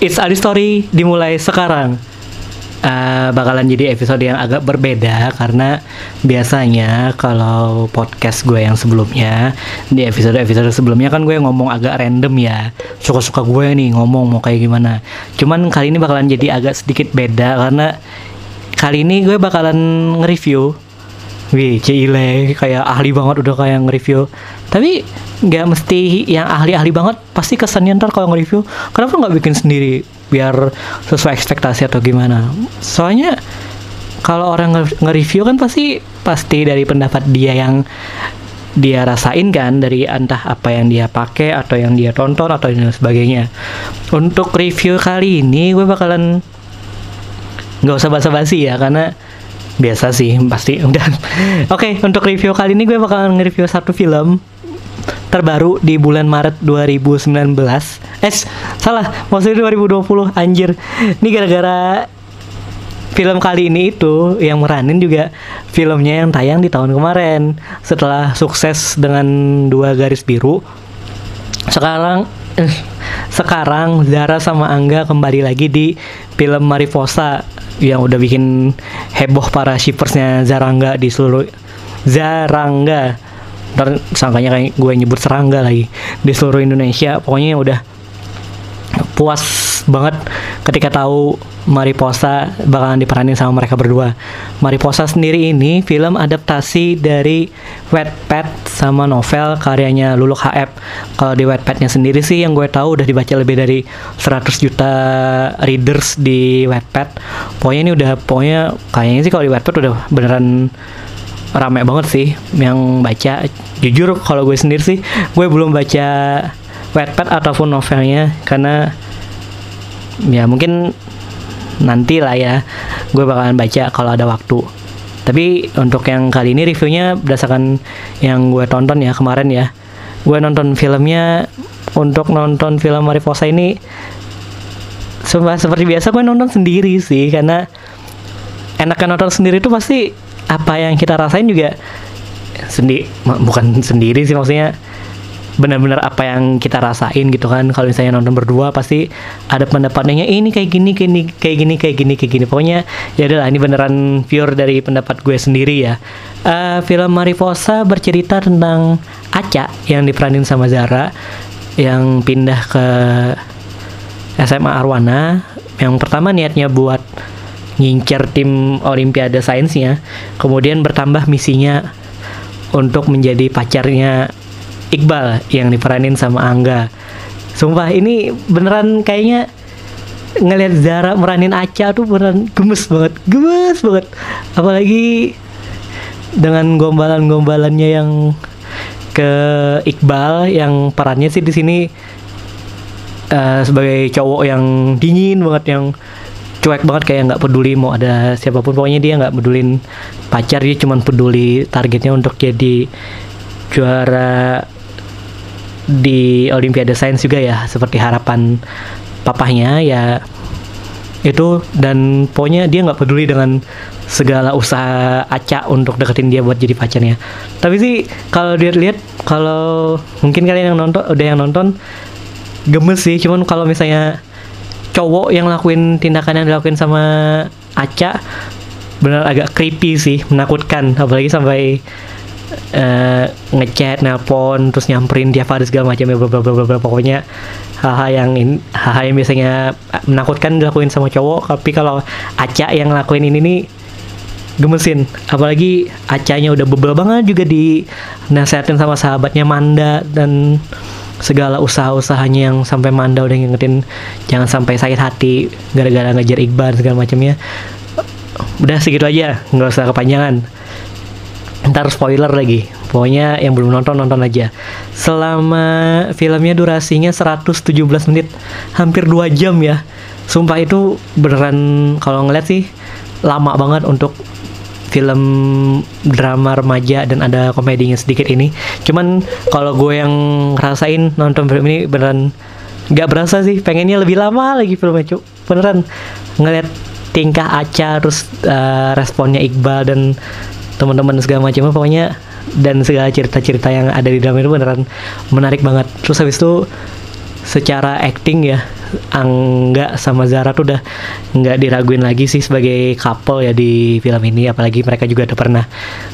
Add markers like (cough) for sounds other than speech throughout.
It's Ali Story dimulai sekarang. Uh, bakalan jadi episode yang agak berbeda karena biasanya kalau podcast gue yang sebelumnya di episode-episode sebelumnya kan gue ngomong agak random ya suka-suka gue nih ngomong mau kayak gimana cuman kali ini bakalan jadi agak sedikit beda karena kali ini gue bakalan nge-review Wih, Cile kayak ahli banget udah kayak nge-review. Tapi nggak mesti yang ahli-ahli banget pasti kesannya ntar kalau nge-review kenapa nggak bikin sendiri biar sesuai ekspektasi atau gimana? Soalnya kalau orang nge-review kan pasti pasti dari pendapat dia yang dia rasain kan dari entah apa yang dia pakai atau yang dia tonton atau dan sebagainya. Untuk review kali ini gue bakalan nggak usah basa-basi ya karena biasa sih pasti. (laughs) Udah. Oke okay, untuk review kali ini gue bakalan nge-review satu film terbaru di bulan Maret 2019 eh salah. Maksudnya 2020 anjir. Ini gara-gara film kali ini itu yang meranin juga filmnya yang tayang di tahun kemarin. Setelah sukses dengan dua garis biru. Sekarang eh, sekarang Zara sama Angga kembali lagi di film Mariposa yang udah bikin heboh para shippersnya Zarangga di seluruh Zarangga. Ntar sangkanya kayak gue nyebut serangga lagi. Di seluruh Indonesia pokoknya udah puas banget ketika tahu Mariposa bakalan diperanin sama mereka berdua. Mariposa sendiri ini film adaptasi dari Wattpad sama novel karyanya Luluk HF. Kalau di Wattpadnya sendiri sih yang gue tahu udah dibaca lebih dari 100 juta readers di Wattpad. Pokoknya ini udah pokoknya kayaknya sih kalau di Wattpad udah beneran rame banget sih yang baca jujur kalau gue sendiri sih gue belum baca Wattpad ataupun novelnya karena ya mungkin nanti lah ya gue bakalan baca kalau ada waktu. Tapi untuk yang kali ini reviewnya berdasarkan yang gue tonton ya kemarin ya gue nonton filmnya untuk nonton film Mariposa ini seperti biasa gue nonton sendiri sih karena enaknya nonton sendiri itu pasti apa yang kita rasain juga sendiri bukan sendiri sih maksudnya benar-benar apa yang kita rasain gitu kan. Kalau misalnya nonton berdua pasti ada pendapatnya ini kayak gini kayak gini kayak gini kayak gini kayak gini. Pokoknya ya adalah ini beneran pure dari pendapat gue sendiri ya. Uh, film Mariposa bercerita tentang Aca yang diperanin sama Zara yang pindah ke SMA Arwana. Yang pertama niatnya buat ngincer tim Olimpiade Sainsnya, kemudian bertambah misinya untuk menjadi pacarnya Iqbal yang diperanin sama Angga. Sumpah ini beneran kayaknya ngelihat Zara meranin Aca tuh beneran gemes banget, gemes banget. Apalagi dengan gombalan-gombalannya yang ke Iqbal yang perannya sih di sini uh, sebagai cowok yang dingin banget yang cuek banget kayak nggak peduli mau ada siapa pun pokoknya dia nggak pedulin pacar dia cuma peduli targetnya untuk jadi juara di Olimpiade Sains juga ya seperti harapan papahnya ya itu dan pokoknya dia nggak peduli dengan segala usaha acak untuk deketin dia buat jadi pacarnya. Tapi sih kalau dia lihat kalau mungkin kalian yang nonton udah yang nonton gemes sih. Cuman kalau misalnya cowok yang lakuin tindakan yang dilakuin sama Aca benar agak creepy sih menakutkan. Apalagi sampai uh, ngechat nelpon terus nyamperin tiap hari segala macam ya beberapa pokoknya hal-hal yang in, hal-hal yang biasanya menakutkan dilakuin sama cowok. Tapi kalau Aca yang ngelakuin ini nih gemesin. Apalagi Acanya udah bebel banget juga di nasihatin sama sahabatnya Manda dan segala usaha-usahanya yang sampai Manda udah ngingetin jangan sampai sakit hati gara-gara ngejar Iqbal segala macamnya. Udah segitu aja nggak usah kepanjangan ntar spoiler lagi. Pokoknya yang belum nonton nonton aja. Selama filmnya durasinya 117 menit. Hampir 2 jam ya. Sumpah itu beneran kalau ngeliat sih lama banget untuk film drama remaja dan ada komedinya sedikit ini. Cuman kalau gue yang ngerasain nonton film ini beneran nggak berasa sih. Pengennya lebih lama lagi filmnya cuk. Beneran ngeliat tingkah Aca terus uh, responnya Iqbal dan teman-teman segala macamnya pokoknya dan segala cerita-cerita yang ada di dalam itu beneran menarik banget. Terus habis itu secara acting ya Angga sama Zara tuh udah nggak diraguin lagi sih sebagai couple ya di film ini. Apalagi mereka juga udah pernah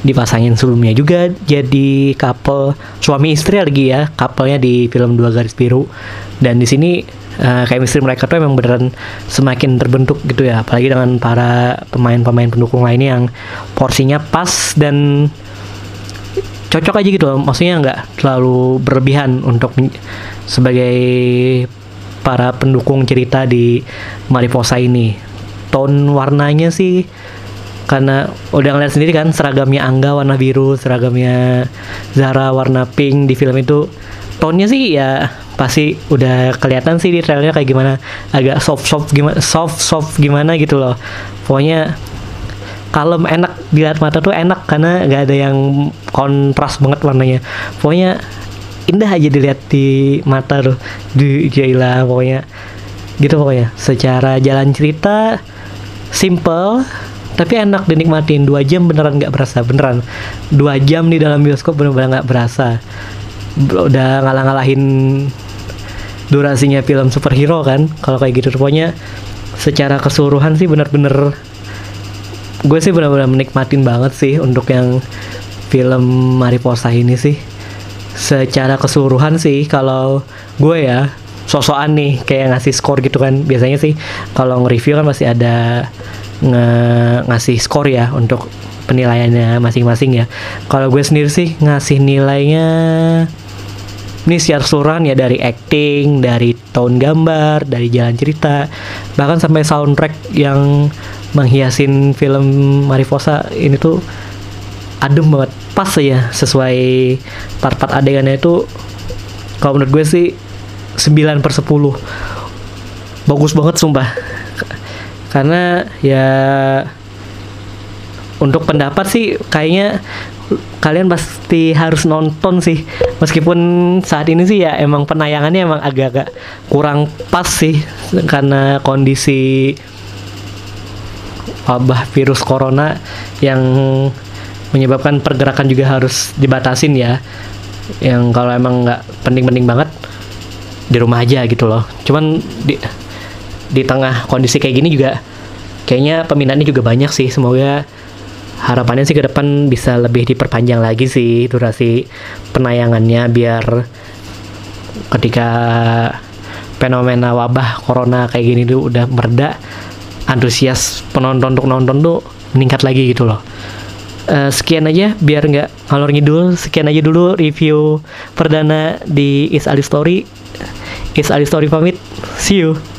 dipasangin sebelumnya juga jadi couple. Suami istri lagi ya couplenya di film Dua Garis Biru. Dan di sini uh, chemistry mereka tuh emang beneran semakin terbentuk gitu ya. Apalagi dengan para pemain-pemain pendukung lainnya yang porsinya pas dan cocok aja gitu loh. Maksudnya nggak terlalu berlebihan untuk sebagai para pendukung cerita di Mariposa ini. Tone warnanya sih karena udah ngeliat sendiri kan seragamnya Angga warna biru seragamnya Zara warna pink di film itu. Tonnya sih ya pasti udah kelihatan sih di trailernya kayak gimana. Agak soft soft gimana soft soft gimana gitu loh. Pokoknya kalem enak. Dilihat mata tuh enak karena nggak ada yang kontras banget warnanya. Pokoknya indah aja dilihat di mata tuh. Di Jaila pokoknya. Gitu pokoknya. Secara jalan cerita simple tapi enak dinikmatin. Dua jam beneran nggak berasa. Beneran. Dua jam di dalam bioskop bener-bener nggak berasa. Udah ngalah-ngalahin durasinya film superhero kan kalau kayak gitu. Pokoknya secara keseluruhan sih bener-bener gue sih benar-benar menikmatin banget sih untuk yang film Mariposa ini sih. Secara keseluruhan sih kalau gue ya sosokan nih kayak ngasih skor gitu kan. Biasanya sih kalau nge-review kan masih ada nge ngasih skor ya untuk penilaiannya masing-masing ya. Kalau gue sendiri sih ngasih nilainya ini secara keseluruhan ya dari acting, dari tone gambar, dari jalan cerita, bahkan sampai soundtrack yang menghiasin film Mariposa ini tuh adem banget. Pas ya sesuai part-part adegannya itu kalau menurut gue sih 9 per 10 bagus banget sumpah. Karena ya untuk pendapat sih kayaknya kalian pasti harus nonton sih. Meskipun saat ini sih ya emang penayangannya emang agak-agak kurang pas sih karena kondisi wabah virus corona yang menyebabkan pergerakan juga harus dibatasin ya. Yang kalau emang nggak penting-penting banget di rumah aja gitu loh. Cuman di di tengah kondisi kayak gini juga kayaknya peminatnya juga banyak sih. Semoga harapannya sih ke depan bisa lebih diperpanjang lagi sih durasi penayangannya biar ketika fenomena wabah corona kayak gini tuh udah mereda antusias penonton untuk nonton tuh meningkat lagi gitu loh. Uh, sekian aja biar nggak ngalor ngidul. Sekian aja dulu review perdana di Is Ali Story. Is Ali Story pamit. See you